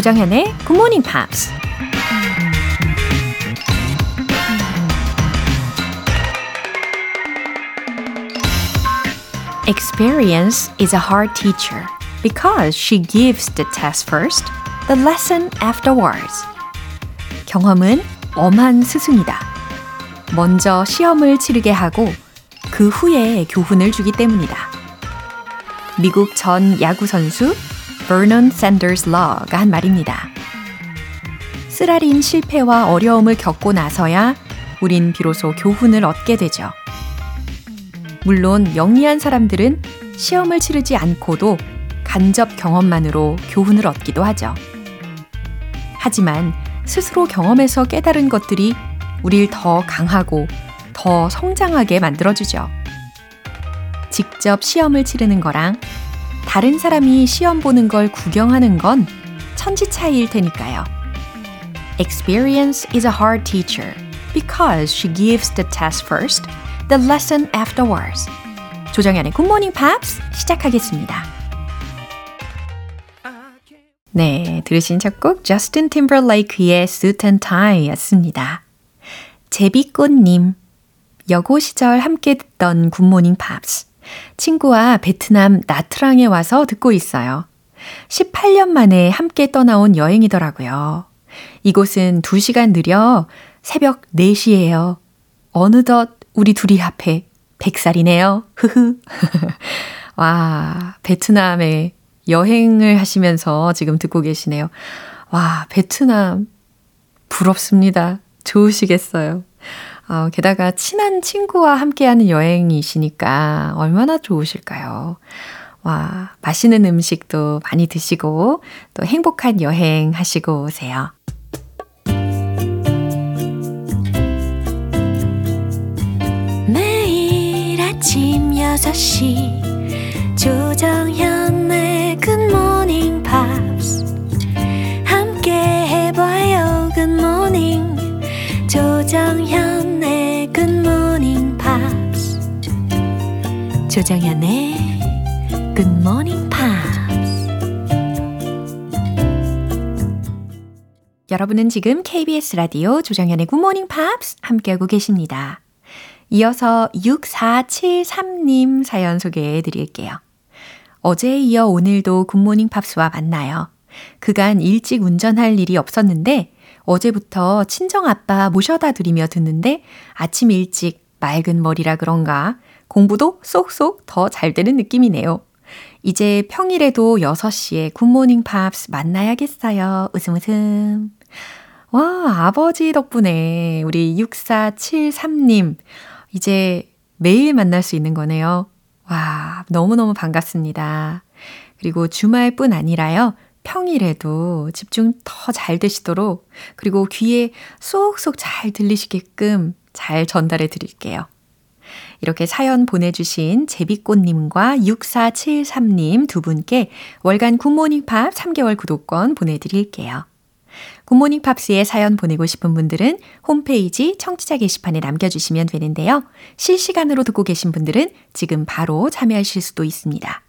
조정현의 Good Morning Pops. Experience is a hard teacher because she gives the test first, the lesson afterwards. 경험은 엄한 스승이다. 먼저 시험을 치르게 하고 그 후에 교훈을 주기 때문이다. 미국 전 야구 선수 버넌 샌더스 러가 한 말입니다. 쓰라린 실패와 어려움을 겪고 나서야 우린 비로소 교훈을 얻게 되죠. 물론 영리한 사람들은 시험을 치르지 않고도 간접 경험만으로 교훈을 얻기도 하죠. 하지만 스스로 경험해서 깨달은 것들이 우릴 더 강하고 더 성장하게 만들어주죠. 직접 시험을 치르는 거랑 다른 사람이 시험 보는 걸 구경하는 건 천지 차이일 테니까요. Experience is a hard teacher because she gives the test first, the lesson afterwards. Good Morning Pops 시작하겠습니다. 네, 들으신 첫곡 저스틴 팀버레이크의 Suit and Tie였습니다. 제비꽃님, 여고 시절 함께 듣던 굿모닝 팝스. 친구와 베트남 나트랑에 와서 듣고 있어요. 18년 만에 함께 떠나온 여행이더라고요. 이곳은 2시간 느려 새벽 4시예요. 어느덧 우리 둘이 합해 100살이네요. 흐흐. 와, 베트남에 여행을 하시면서 지금 듣고 계시네요. 와, 베트남 부럽습니다. 좋으시겠어요. 어, 게다가 친한 친구와 함께하는 여행이시니까 얼마나 좋으실까요? 와, 맛있는 음식도 많이 드시고 또 행복한 여행 하시고 오세요. 매일 아침 6시 조정현의 Good Morning Pops 함께 해봐요 Good Morning 조정현 조정현의 Good Morning Pops 여러분은 지금 KBS 라디오 조정현의 Good Morning Pops 함께하고 계십니다. 이어서 6473님 사연 소개해 드릴게요. 어제에 이어 오늘도 굿모닝 팝스와 만나요. 그간 일찍 운전할 일이 없었는데 어제부터 친정 아빠 모셔다 드리며 듣는데 아침 일찍 맑은 머리라 그런가 공부도 쏙쏙 더 잘 되는 느낌이네요. 이제 평일에도 6시에 굿모닝 팝스 만나야겠어요. 웃음 웃음. 와, 아버지 덕분에 우리 6473님 이제 매일 만날 수 있는 거네요. 와, 너무너무 반갑습니다. 그리고 주말 뿐 아니라요. 평일에도 집중 더 잘 되시도록 그리고 귀에 쏙쏙 잘 들리시게끔 잘 전달해 드릴게요. 이렇게 사연 보내주신 제비꽃님과 6473님 두 분께 월간 굿모닝 팝 3개월 구독권 보내드릴게요. 굿모닝 팝스에 사연 보내고 싶은 분들은 홈페이지 청취자 게시판에 남겨주시면 되는데요. 실시간으로 듣고 계신 분들은 지금 바로 참여하실 수도 있습니다.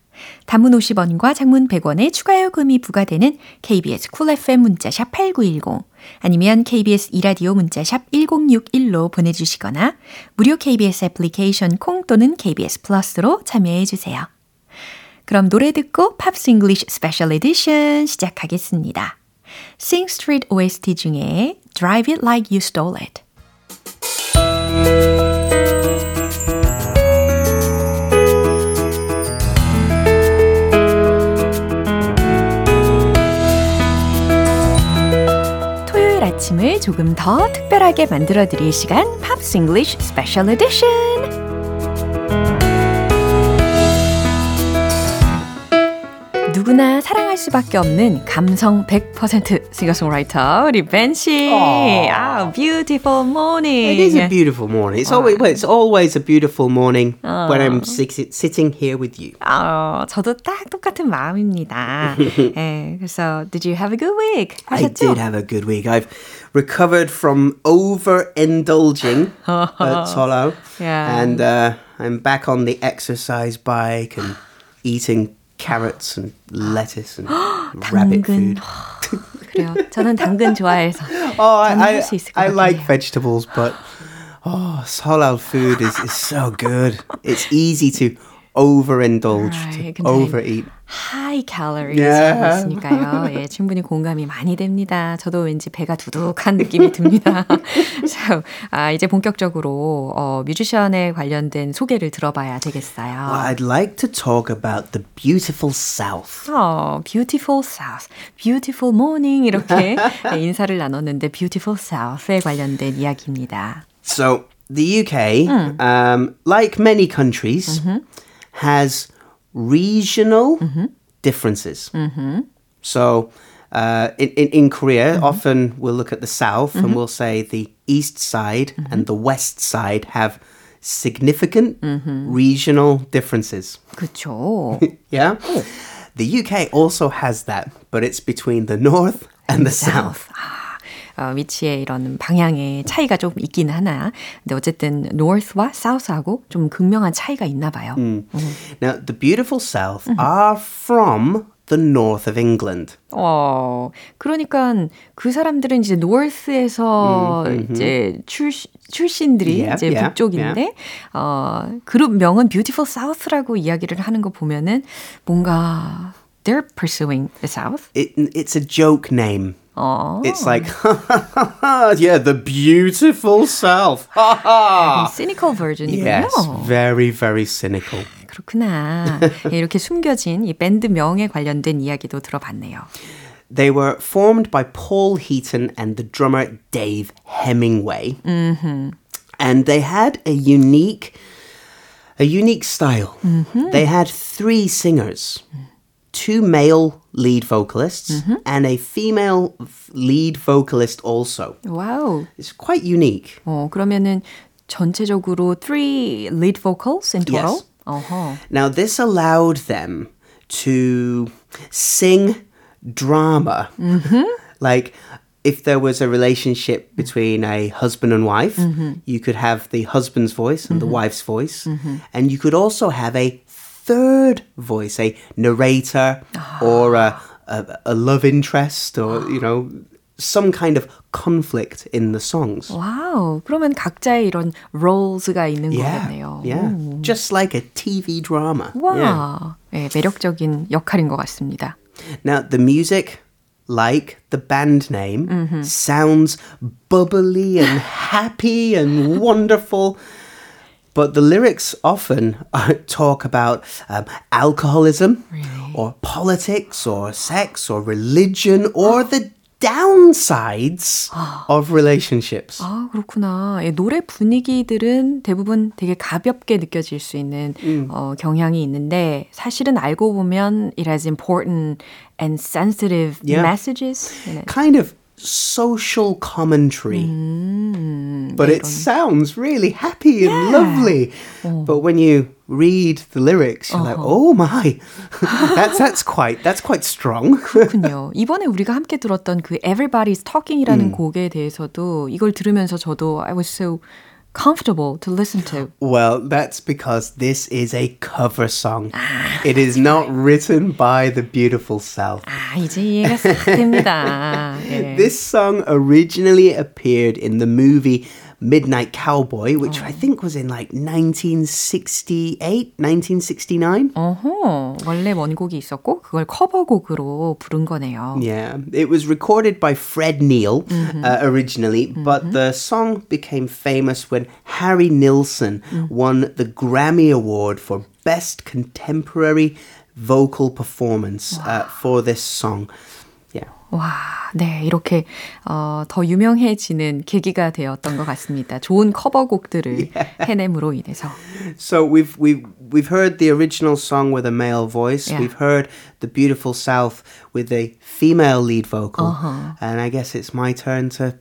단문 50원과 장문 100원의 추가 요금이 부과되는 KBS 쿨 FM 문자샵 8910 아니면 KBS 이라디오 문자샵 1061로 보내주시거나 무료 KBS 애플리케이션 콩 또는 KBS 플러스로 참여해 주세요. 그럼 노래 듣고 Pops English Special Edition 시작하겠습니다. Sing Street OST 중에 Drive It Like You Stole It. 아침을 조금 더 특별하게 만들어 드릴 시간 팝스 잉글리쉬 스페셜 에디션. 누구나 사랑할 수밖에 없는 감성 100% 싱어송라이터 우리 벤 씨. 아, beautiful morning. It is a beautiful morning. It's always well, it's always a beautiful morning when I'm sit, sitting here with you. 어, 저도 딱 똑같은 마음입니다. 예, 그래서 did you have a good week? I 하셨죠? did have a good week. I've recovered from overindulging at Solo, Yeah. and uh, I'm back on the exercise bike and eating carrots and lettuce and rabbit 당근. food. 그래요. 저는 당근 좋아해서 Oh, 저는 I, 할수 I, 있을 것 I like 같아요. vegetables, but oh, halal food is, is so good. It's easy to overindulge, Right, overeat. 하이 칼로리 Yeah. 있으니까요. 예, 충분히 공감이 많이 됩니다. 저도 왠지 배가 두둑한 느낌이 듭니다. so, 아, 이제 본격적으로 어, 뮤지션에 관련된 소개를 들어봐야 되겠어요. Well, I'd like to talk about the beautiful South. 어, beautiful south, beautiful morning 이렇게 네, 인사를 나눴는데 beautiful south에 관련된 이야기입니다. So the UK, um, like many countries, has regional differences. So uh, in, in, in Korea, often we'll look at the south and we'll say the east side and the west side have significant regional differences. 그렇죠. Yeah? The UK also has that, but it's between the north and the south. 아, 어, 위치에 이런 방향의 차이가 좀 있긴 하나. 근데 어쨌든 north와 south하고 좀 극명한 차이가 있나 봐요. Now, the beautiful south are from the north of England. 어, 그러니까 그 사람들은 이제 north에서 이제 출 출신들이 Yeah, 이제 yeah, 북쪽인데 어, 그룹 명은 beautiful south라고 이야기를 하는 거 보면은 뭔가 they're pursuing the south. It, it's a joke name. 어. It's like, yeah, the beautiful south. cynical version이군요. yes, very, very cynical. 그렇구나. 예, 이렇게 숨겨진 이 밴드 명에 관련된 이야기도 들어봤네요. They were formed by Paul Heaton and the drummer Dave Hemingway. And they had a unique, a unique style. They had three singers, two male lead vocalists, and a female f- lead vocalist also. 와우. It's quite unique. 어, 그러면은 전체적으로 three lead vocals in total? Yes. 어허. Now, this allowed them to sing drama. Like, if there was a relationship between a husband and wife, you could have the husband's voice and the wife's voice. And you could also have a third voice, a narrator or a, a, a love interest or, you know, some kind of conflict in the songs. 와우. 그러면 각자의 이런 roles가 있는 Yeah, 거겠네요. yeah. Just like a TV drama. Yeah. 와. 예, 매력적인 역할인 것 같습니다. Now, the music, like the band name, sounds bubbly and happy and wonderful. But the lyrics often uh, talk about um, alcoholism or politics or sex or religion or the downsides of relationships. 아, 그렇구나. 예, 노래 분위기들은 대부분 되게 가볍게 느껴질 수 있는 어, 경향이 있는데 사실은 알고 보면 it has important and sensitive Yeah. messages in it. Kind of social commentary. but it sounds really happy and lovely. But when you read the lyrics, you're like, oh my, that's that's quite that's quite strong. 그렇군요. 이번에 우리가 함께 들었던 그 Everybody's Talking이라는 곡에 대해서도 이걸 들으면서 저도 I was so comfortable to listen to. well, that's because this is a cover song. it is not written by the beautiful South. 아, 이제 이해가 싹 됩니다. 예. This song originally appeared in the movie Midnight Cowboy, which I think was in like 1968, 1969. 어허, 원래 원곡이 있었고 그걸 커버곡으로 부른 거네요. Yeah, it was recorded by Fred Neil uh, originally, but the song became famous when Harry Nilsson won the Grammy Award for Best Contemporary Vocal Performance uh, for this song. 와, 네, 이렇게 어, 더 유명해지는 계기가 되었던 것 같습니다. 좋은 커버곡들을 해냄으로 인해서. So we've we've we've heard the original song with a male voice. Yeah. We've heard the beautiful South with a female lead vocal, and I guess it's my turn to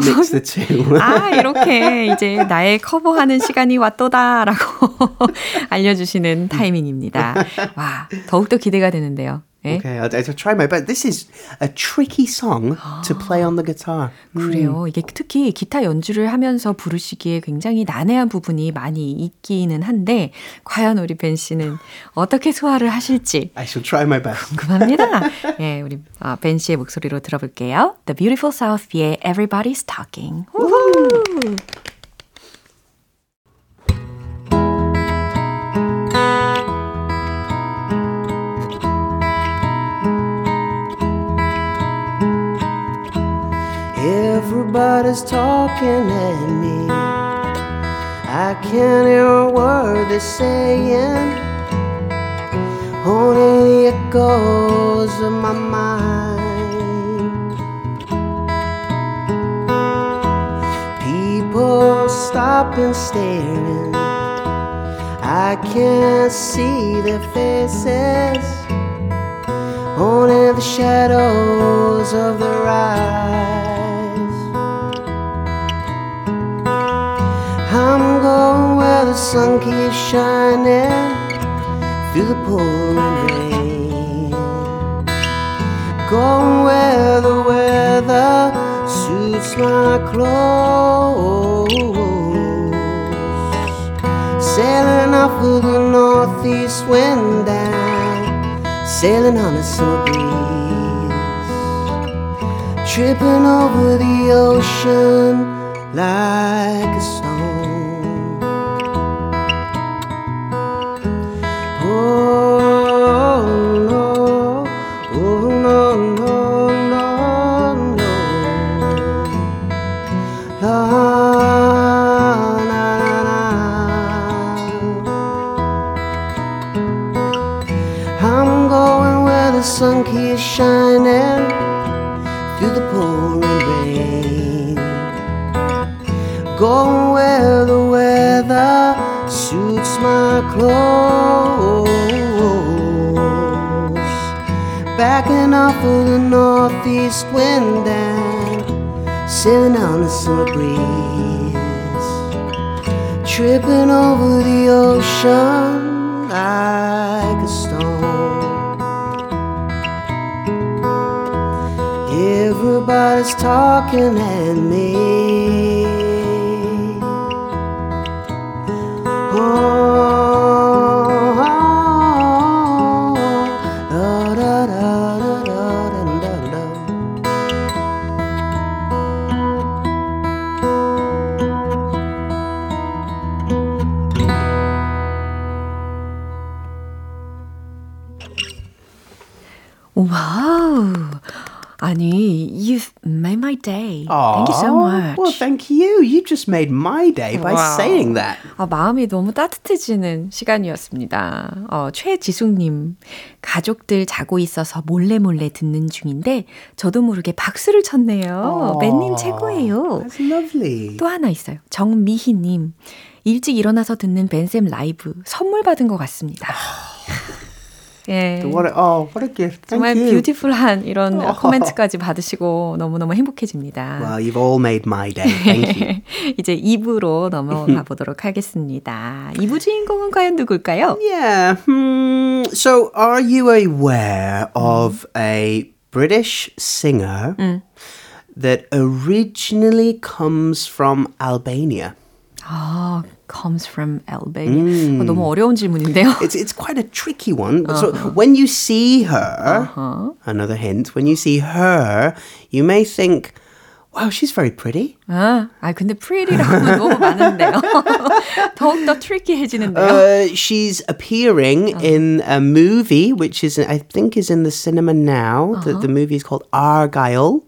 mix the two. 아, 이렇게 이제 나의 커버하는 시간이 왔도다라고 알려주시는 타이밍입니다. 와, 더욱더 기대가 되는데요. 예? Okay, I'll, I'll try my best. This is a tricky song to play on the guitar. 그래요. 이게 특히 기타 연주를 하면서 부르시기에 굉장히 난해한 부분이 많이 있기는 한데 과연 우리 벤 씨는 어떻게 소화를 하실지 I shall try my best. 궁금합니다. 예, 우리 아, 벤 씨의 목소리로 들어볼게요. The Beautiful South의 Everybody's Talking. 우후! Everybody's talking at me. I can't hear a word they're saying. Only the echoes of my mind. People stop and staring. I can't see their faces. Only the shadows of their eyes. I'm where the sun keeps shining through the pouring rain. Going where the weather suits my clothes. Sailing off with the northeast wind and sailing on a summer breeze. Tripping over the ocean like a day. Thank you so much. Well, thank you. You just made my day by Wow. saying that. 아, 마음이 너무 따뜻해지는 시간이었습니다. 어, 최지숙님, 가족들 자고 있어서 몰래 몰래 듣는 중인데 저도 모르게 박수를 쳤네요. 맨님 최고예요. That's lovely. 또 하나 있어요. 정미희님, 일찍 일어나서 듣는 벤쌤 라이브 선물 받은 것 같습니다. 예. What a, oh, what a gift. Thank 정말 you. 뷰티풀한 이런 코멘트까지 받으시고 너무너무 행복해집니다. Well, you've all made my day. Thank you. 이제 2부로 넘어가 보도록 하겠습니다. 2부 주인공은 과연 누굴까요? Yeah. Hmm. So, are you aware of a British singer that originally comes from Albania? 아, comes from Albania. 어, 너무 어려운 질문인데요. It's it's quite a tricky one. So when you see her, another hint, when you see her, you may think, "Wow, she's very pretty." 아, 아 근데 pretty라고 하면 너무 많은데요. 더욱더 트리키해지는데요. Uh, she's appearing in a movie, which is I think is in the cinema now. The, the movie is called Argyle.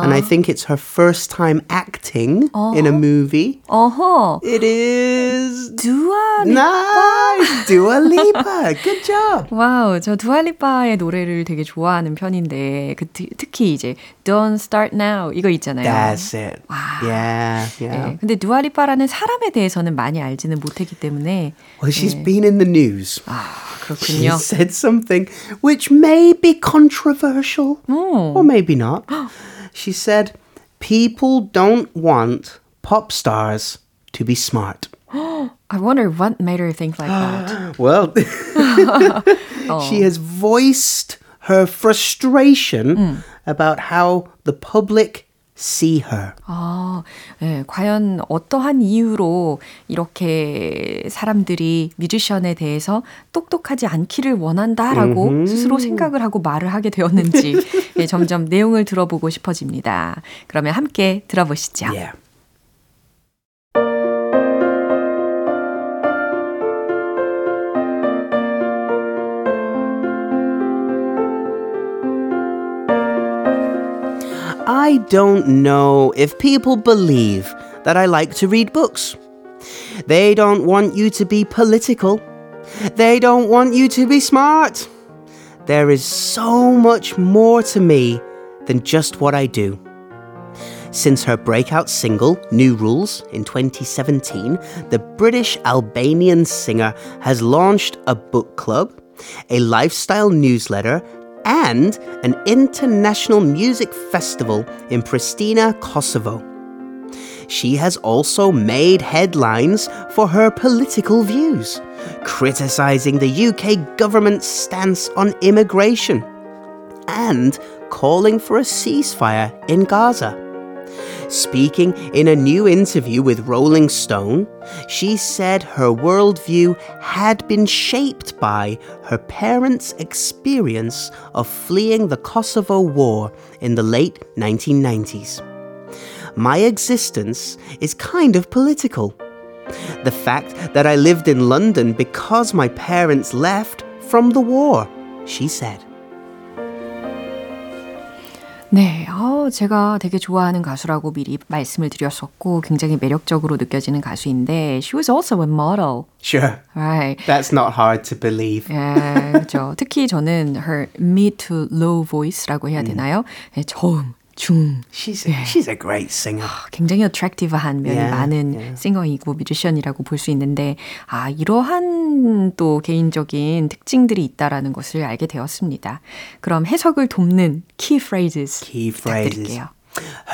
And I think it's her first time acting in a movie. 어허. It is 두아 nice, Dua Lipa. Good job. 와우, 저 두알리파의 노래를 되게 좋아하는 편인데 그 트- 특히 이제 Don't Start Now 이거 있잖아요. That's it. Yeah, yeah. 네, 근데 두알리파라는 사람에 대해서는 많이 알지는 못했기 때문에 Well, she's been in the news. 아 She 그렇군요. said something which may be controversial or maybe not. She said, People don't want pop stars to be smart. I wonder what made her think like that. Well, she has voiced her frustration mm. about how the public see her. 아, 네, 과연 어떠한 이유로 이렇게 사람들이 뮤지션에 대해서 똑똑하지 않기를 원한다라고 스스로 생각을 하고 말을 하게 되었는지 네, 점점 내용을 들어보고 싶어집니다. 그러면 함께 들어보시죠. Yeah. I don't know if people believe that I like to read books. They don't want you to be political. They don't want you to be smart. There is so much more to me than just what I do. Since her breakout single, New Rules, in 2017, the British Albanian singer has launched a book club, a lifestyle newsletter, and an international music festival in Pristina, Kosovo. She has also made headlines for her political views, criticizing the UK government's stance on immigration and calling for a ceasefire in Gaza. Speaking in a new interview with Rolling Stone, she said her worldview had been shaped by her parents' experience of fleeing the Kosovo War in the late 1990s. My existence is kind of political. The fact that I lived in London because my parents left from the war, she said. 네, 어, 제가 되게 좋아하는 가수라고 미리 말씀을 드렸었고 굉장히 매력적으로 느껴지는 가수인데 she was also a model. Sure. Right. That's not hard to believe. 예, 그렇죠. 특히 저는 her mid to low voice라고 해야 되나요? 예, 저음, 중, She's she's a great singer. 굉장히 attractive한 면이 Yeah, 많은 yeah. 싱어이고 뮤지션이라고 볼 수 있는데 아 이러한 또 개인적인 특징들이 있다라는 것을 알게 되었습니다. 그럼 해석을 돕는 key phrases Key phrases. 부탁드릴게요.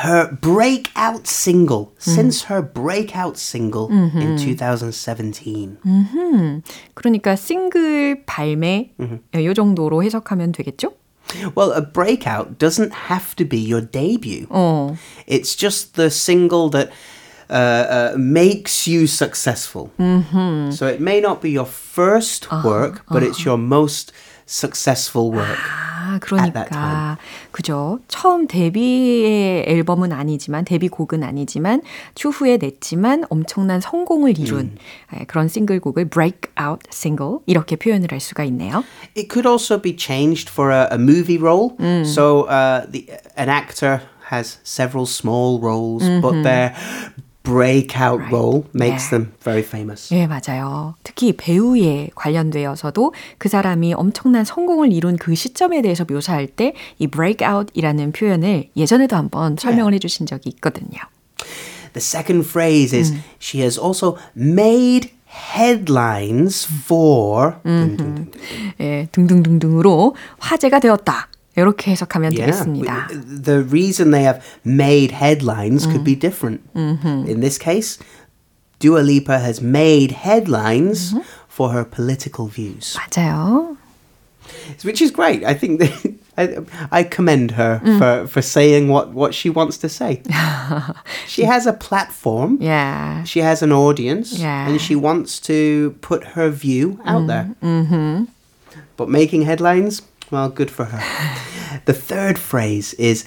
Her breakout single, since her breakout single in 2017. 그러니까 싱글 발매 이 정도로 해석하면 되겠죠? Well, a breakout doesn't have to be your debut. 어. It's just the single that uh, uh, makes you successful. So it may not be your first work, but it's your most successful work. 아, 그러니까 그죠. 처음 데뷔의 앨범은 아니지만 데뷔곡은 아니지만 추후에 냈지만 엄청난 성공을 이룬 예, 그런 싱글곡을 breakout single 이렇게 표현을 할 수가 있네요. It could also be changed for a, a movie role. So uh, the, an actor has several small roles, but their breakout role makes Yeah. them very famous. 예, 맞아요. 특히 배우에 관련되어서도 그 사람이 엄청난 성공을 이룬 그 시점에 대해서 묘사할 때 이 breakout이라는 표현을 예전에도 한번 설명을 해주신 적이 있거든요. The second phrase is she has also made headlines for. 예, 등등등등으로 화제가 되었다. 이렇게 해석하면 되겠습니다. w- The reason they have made headlines could be different. In this case, Dua Lipa has made headlines for her political views, 맞아요. which is great. I think that I, I commend her for, for saying what, what she wants to say. she has a platform. 예. She has an audience Yeah. and she wants to put her view out there. Mm-hmm. But making headlines, well, good for her. the third phrase is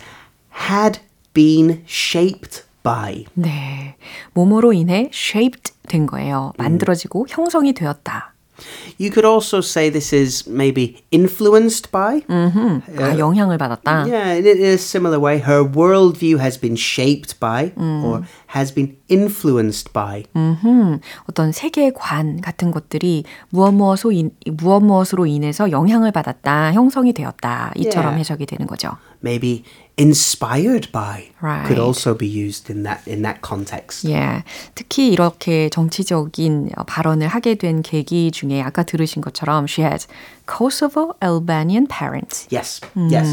had been shaped by. 네. 뭐뭐로 인해 shaped 된 거예요. 만들어지고 형성이 되었다. You could also say this is maybe influenced by. 아, 영향을 받았다. Yeah, in, in a similar way, her worldview has been shaped by or has been influenced by. 음, 어떤 세계관 같은 것들이 무엇 무엇으로, 인, 무엇 무엇으로 인해서 영향을 받았다, 형성이 되었다. 이처럼 Yeah. 해석이 되는 거죠. Maybe inspired by could Right. also be used in that in that context. 예. 특히 이렇게 정치적인 발언을 하게 된 계기 중에 아까 들으신 것처럼 she has Kosovo Albanian parents. Yes, yes.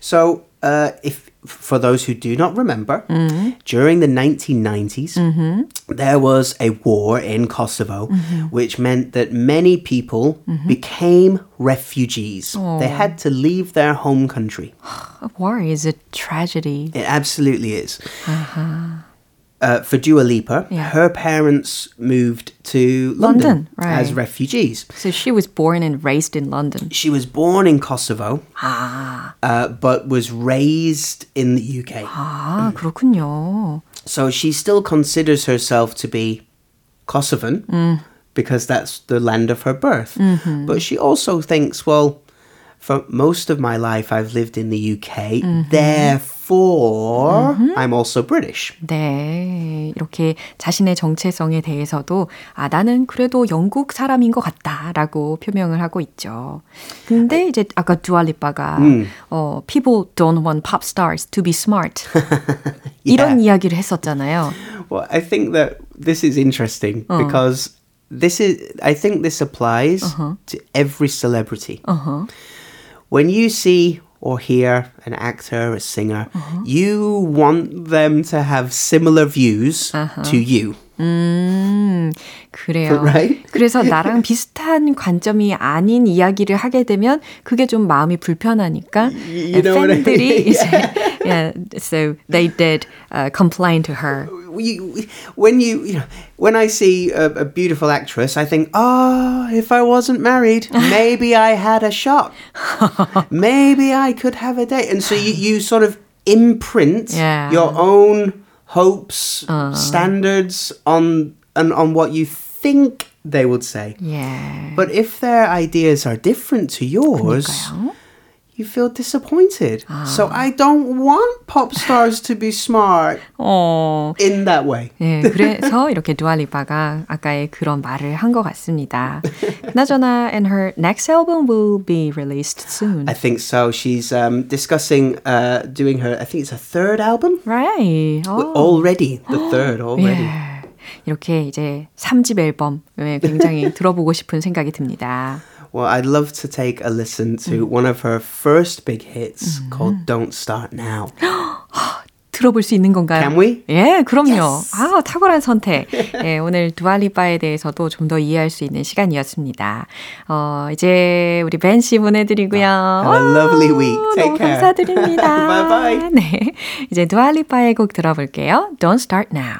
So uh, if for those who do not remember, mm-hmm. during the 1990s, mm-hmm. there was a war in Kosovo, mm-hmm. which meant that many people became refugees. They had to leave their home country. A War is a tragedy. It absolutely is. Uh-huh Uh, for Dua Lipa, Yeah. her parents moved to London, London, right. as refugees. So she was born and raised in London. She was born in Kosovo, 아, uh, but was raised in the UK. 아 그렇군요. So she still considers herself to be Kosovan because that's the land of her birth. But she also thinks, well, for most of my life I've lived in the UK, therefore I'm also British. 네, 이렇게 자신의 정체성에 대해서도 아 나는 그래도 영국 사람인 것 같다라고 표명을 하고 있죠. 근데 이제 아까 두알리빠가 어 people don't want pop stars to be smart 이런 이야기를 했었잖아요. Well, I think that this is interesting because this is I think this applies to every celebrity. When you see or hear an actor, a singer, mm-hmm. you want them to have similar views uh-huh. to you. 음, 그래요. Right? 그래서 나랑 비슷한 관점이 아닌 이야기를 하게 되면 그게 좀 마음이 불편하니까 you know what I mean? 팬들이 이제 yeah, so they did uh, complain to her. You, when you, you know, when I see a, a beautiful actress, I think, oh, if I wasn't married, maybe I had a shot. maybe I could have a date. And so you, you sort of imprint Yeah. your own hopes, standards on and on what you think they would say. Yeah. But if their ideas are different to yours, 그러니까요. you feel disappointed. So I don't want pop stars to be smart 어. in that way. 네, 그래서 이렇게 두알리파가 아까의 그런 말을 한 것 같습니다. 그나저나, and her next album will be released soon. I think so. She's um, discussing uh, doing her, I think it's a third album? Right. 어. Already, the third already. 예. 이렇게 이제 3집 앨범 예, 굉장히 들어보고 싶은 생각이 듭니다. Well, I'd love to take a listen to one of her first big hits called Don't Start Now. 들어볼 수 있는 건가요? Can we? 예, 그럼요. 아, 탁월한 선택. 예, 오늘 두알리파에 대해서도 좀 더 이해할 수 있는 시간이었습니다. 어, 이제 우리 벤 씨 보내드리고요. Have a lovely week. 아, Take 너무 care. 감사드립니다. Bye bye. 네. 이제 두알리파의 곡 들어볼게요. Don't start now.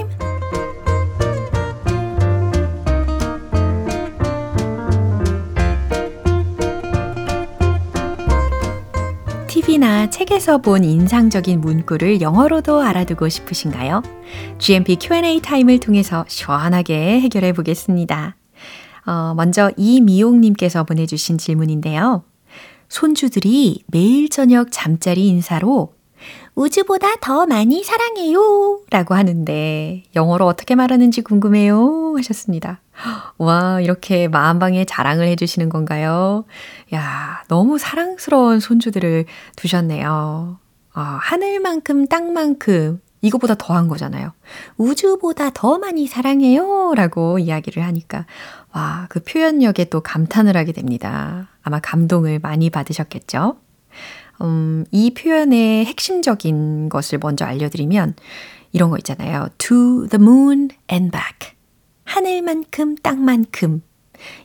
TV나 책에서 본 인상적인 문구를 영어로도 알아두고 싶으신가요? GMP Q&A 타임을 통해서 시원하게 해결해 보겠습니다. 어, 먼저 이미용님께서 보내주신 질문인데요. 손주들이 매일 저녁 잠자리 인사로 우주보다 더 많이 사랑해요 라고 하는데 영어로 어떻게 말하는지 궁금해요 하셨습니다. 와, 이렇게 마음방에 자랑을 해주시는 건가요? 야, 너무 사랑스러운 손주들을 두셨네요. 아, 하늘만큼 땅만큼 이거보다 더한 거잖아요. 우주보다 더 많이 사랑해요 라고 이야기를 하니까 와, 그 표현력에 또 감탄을 하게 됩니다. 아마 감동을 많이 받으셨겠죠? 음, 이 표현의 핵심적인 것을 먼저 알려드리면 이런 거 있잖아요. To the moon and back. 하늘만큼 땅만큼.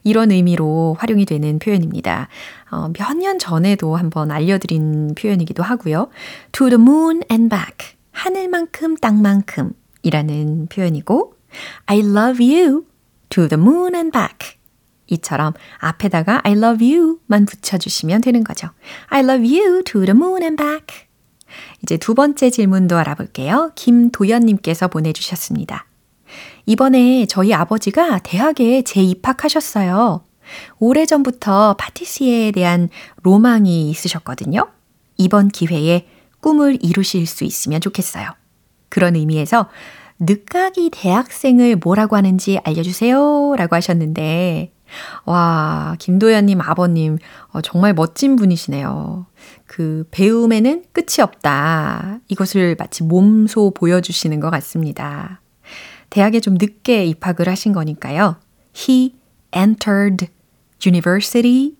이런 의미로 활용이 되는 표현입니다. 어, 몇 년 전에도 한번 알려드린 표현이기도 하고요. To the moon and back. 하늘만큼 땅만큼 이라는 표현이고 I love you to the moon and back. 이처럼 앞에다가 I love you만 붙여주시면 되는 거죠. I love you to the moon and back. 이제 두 번째 질문도 알아볼게요. 김도연님께서 보내주셨습니다. 이번에 저희 아버지가 대학에 재입학하셨어요. 오래전부터 파티시에에 대한 로망이 있으셨거든요. 이번 기회에 꿈을 이루실 수 있으면 좋겠어요. 그런 의미에서 늦가기 대학생을 뭐라고 하는지 알려주세요. 라고 하셨는데, 와, 김도연님 아버님, 어, 정말 멋진 분이시네요. 그 배움에는 끝이 없다. 이것을 마치 몸소 보여주시는 것 같습니다. 대학에 좀 늦게 입학을 하신 거니까요. He entered university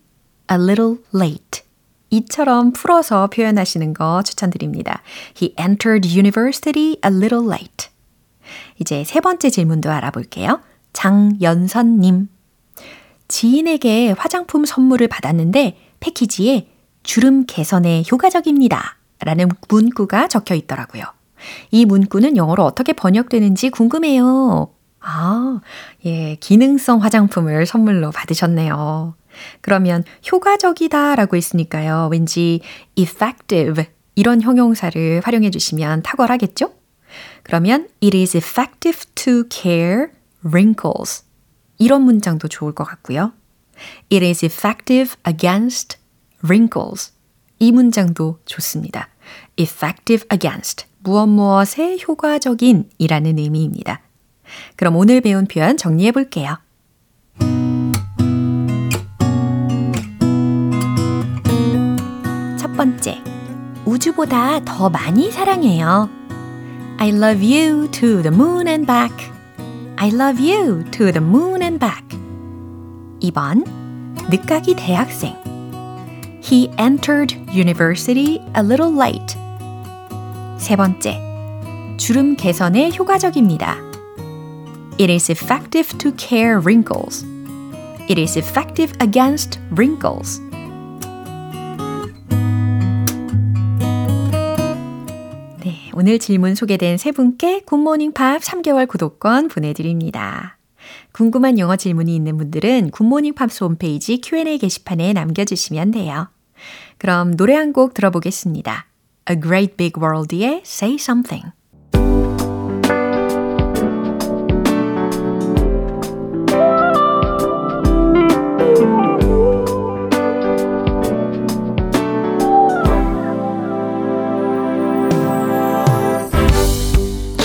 a little late. 이처럼 풀어서 표현하시는 거 추천드립니다. He entered university a little late. 이제 세 번째 질문도 알아볼게요. 장연선님. 지인에게 화장품 선물을 받았는데 패키지에 주름 개선에 효과적입니다. 라는 문구가 적혀 있더라고요. 이 문구는 영어로 어떻게 번역되는지 궁금해요. 아, 예, 기능성 화장품을 선물로 받으셨네요. 그러면 효과적이다 라고 했으니까요. 왠지 effective 이런 형용사를 활용해 주시면 탁월하겠죠? 그러면 it is effective to care wrinkles. 이런 문장도 좋을 것 같고요. It is effective against wrinkles. 이 문장도 좋습니다. Effective against. 무엇 무엇에 효과적인 이라는 의미입니다. 그럼 오늘 배운 표현 정리해 볼게요. 첫 번째. 우주보다 더 많이 사랑해요. I love you to the moon and back. I love you to the moon and back. 2번. 늦가기 대학생. He entered university a little late. 세 번째. 주름 개선에 효과적입니다. It is effective to care wrinkles. It is effective against wrinkles. 네, 오늘 질문 소개된 세 분께 굿모닝 팝 3개월 구독권 보내드립니다. 궁금한 영어 질문이 있는 분들은 굿모닝 팝스 홈페이지 Q&A 게시판에 남겨주시면 돼요. 그럼 노래 한 곡 들어보겠습니다. A Great Big World의 Say Something.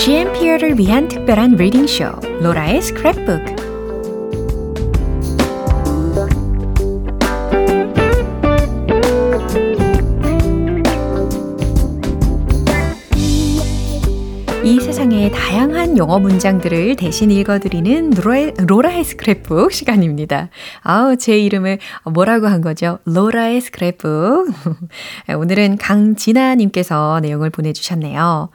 GMP를 위한 특별한 리딩 쇼 로라의 스크랩북 영어 문장들을 대신 읽어드리는 로라의, 스크랩북 시간입니다. 아우, 제 이름을 뭐라고 한 거죠? 로라의 스크랩북. 오늘은 강진아님께서 내용을 보내주셨네요.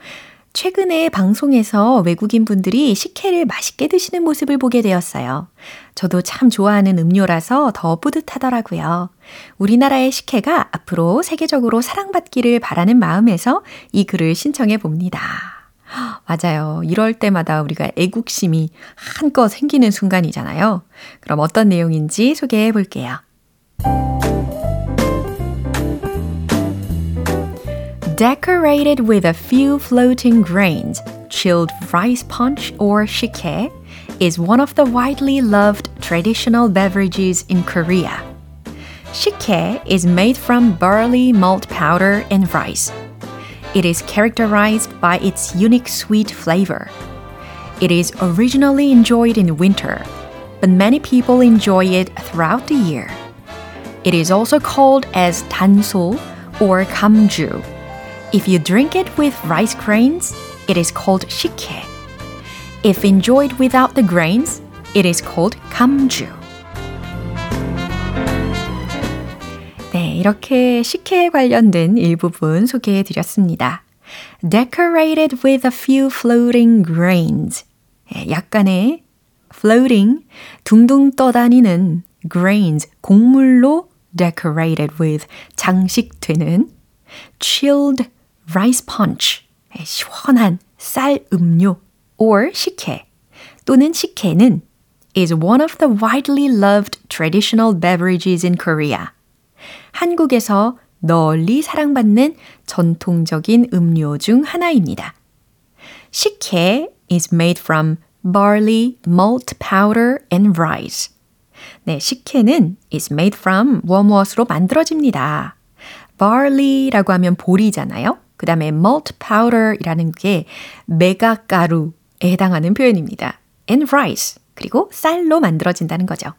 최근에 방송에서 외국인 분들이 식혜를 맛있게 드시는 모습을 보게 되었어요. 저도 참 좋아하는 음료라서 더 뿌듯하더라고요. 우리나라의 식혜가 앞으로 세계적으로 사랑받기를 바라는 마음에서 이 글을 신청해 봅니다. 맞아요. 이럴 때마다 우리가 애국심이 한껏 생기는 순간이잖아요. 그럼 어떤 내용인지 소개해 볼게요. Decorated with a few floating grains, chilled rice punch or shike is one of the widely loved traditional beverages in Korea. Shike is made from barley malt powder and rice. It is characterized by its unique sweet flavor. It is originally enjoyed in winter, but many people enjoy it throughout the year. It is also called as tansul or kamju. If you drink it with rice grains, it is called shike. If enjoyed without the grains, it is called kamju. 이렇게 식혜에 관련된 일부분 소개해 드렸습니다. Decorated with a few floating grains. 약간의 floating, 둥둥 떠다니는 grains, 곡물로 decorated with, 장식되는 chilled rice punch, 시원한 쌀 음료 or 식혜 또는 식혜는 is one of the widely loved traditional beverages in Korea. 한국에서 널리 사랑받는 전통적인 음료 중 하나입니다. 식혜 is made from barley, malt powder, and rice. 네, 식혜는 is made from 무엇무엇으로 만들어집니다. barley라고 하면 보리잖아요. 그 다음에 malt powder이라는 게 메가가루에 해당하는 표현입니다. and rice, 그리고 쌀로 만들어진다는 거죠.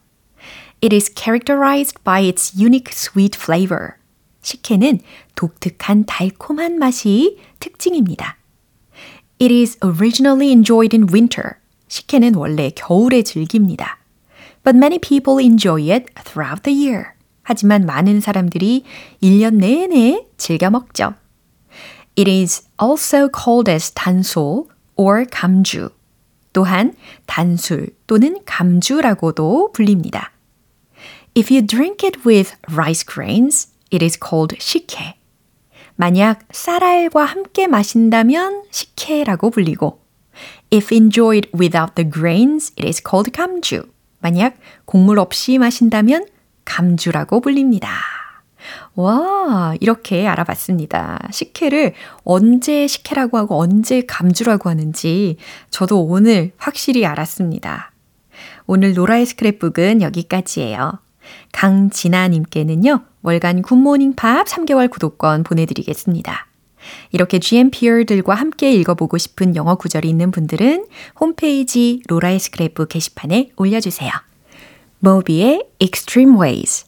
It is characterized by its unique sweet flavor. 식혜는 독특한 달콤한 맛이 특징입니다. It is originally enjoyed in winter. 식혜는 원래 겨울에 즐깁니다. But many people enjoy it throughout the year. 하지만 많은 사람들이 1년 내내 즐겨 먹죠. It is also called as 단소 or 감주. 또한 단술 또는 감주라고도 불립니다. If you drink it with rice grains, it is called 식혜. 만약 쌀알과 함께 마신다면 식혜라고 불리고 If enjoyed without the grains, it is called 감주. 만약 곡물 없이 마신다면 감주라고 불립니다. 와, 이렇게 알아봤습니다. 식혜를 언제 식혜라고 하고 언제 감주라고 하는지 저도 오늘 확실히 알았습니다. 오늘 노라의 스크랩북은 여기까지예요. 강진아님께는요, 월간 굿모닝 팝 3개월 구독권 보내드리겠습니다. 이렇게 GMPR들과 함께 읽어보고 싶은 영어 구절이 있는 분들은 홈페이지 로라의 스크랩북 게시판에 올려주세요. 모비의 Extreme Ways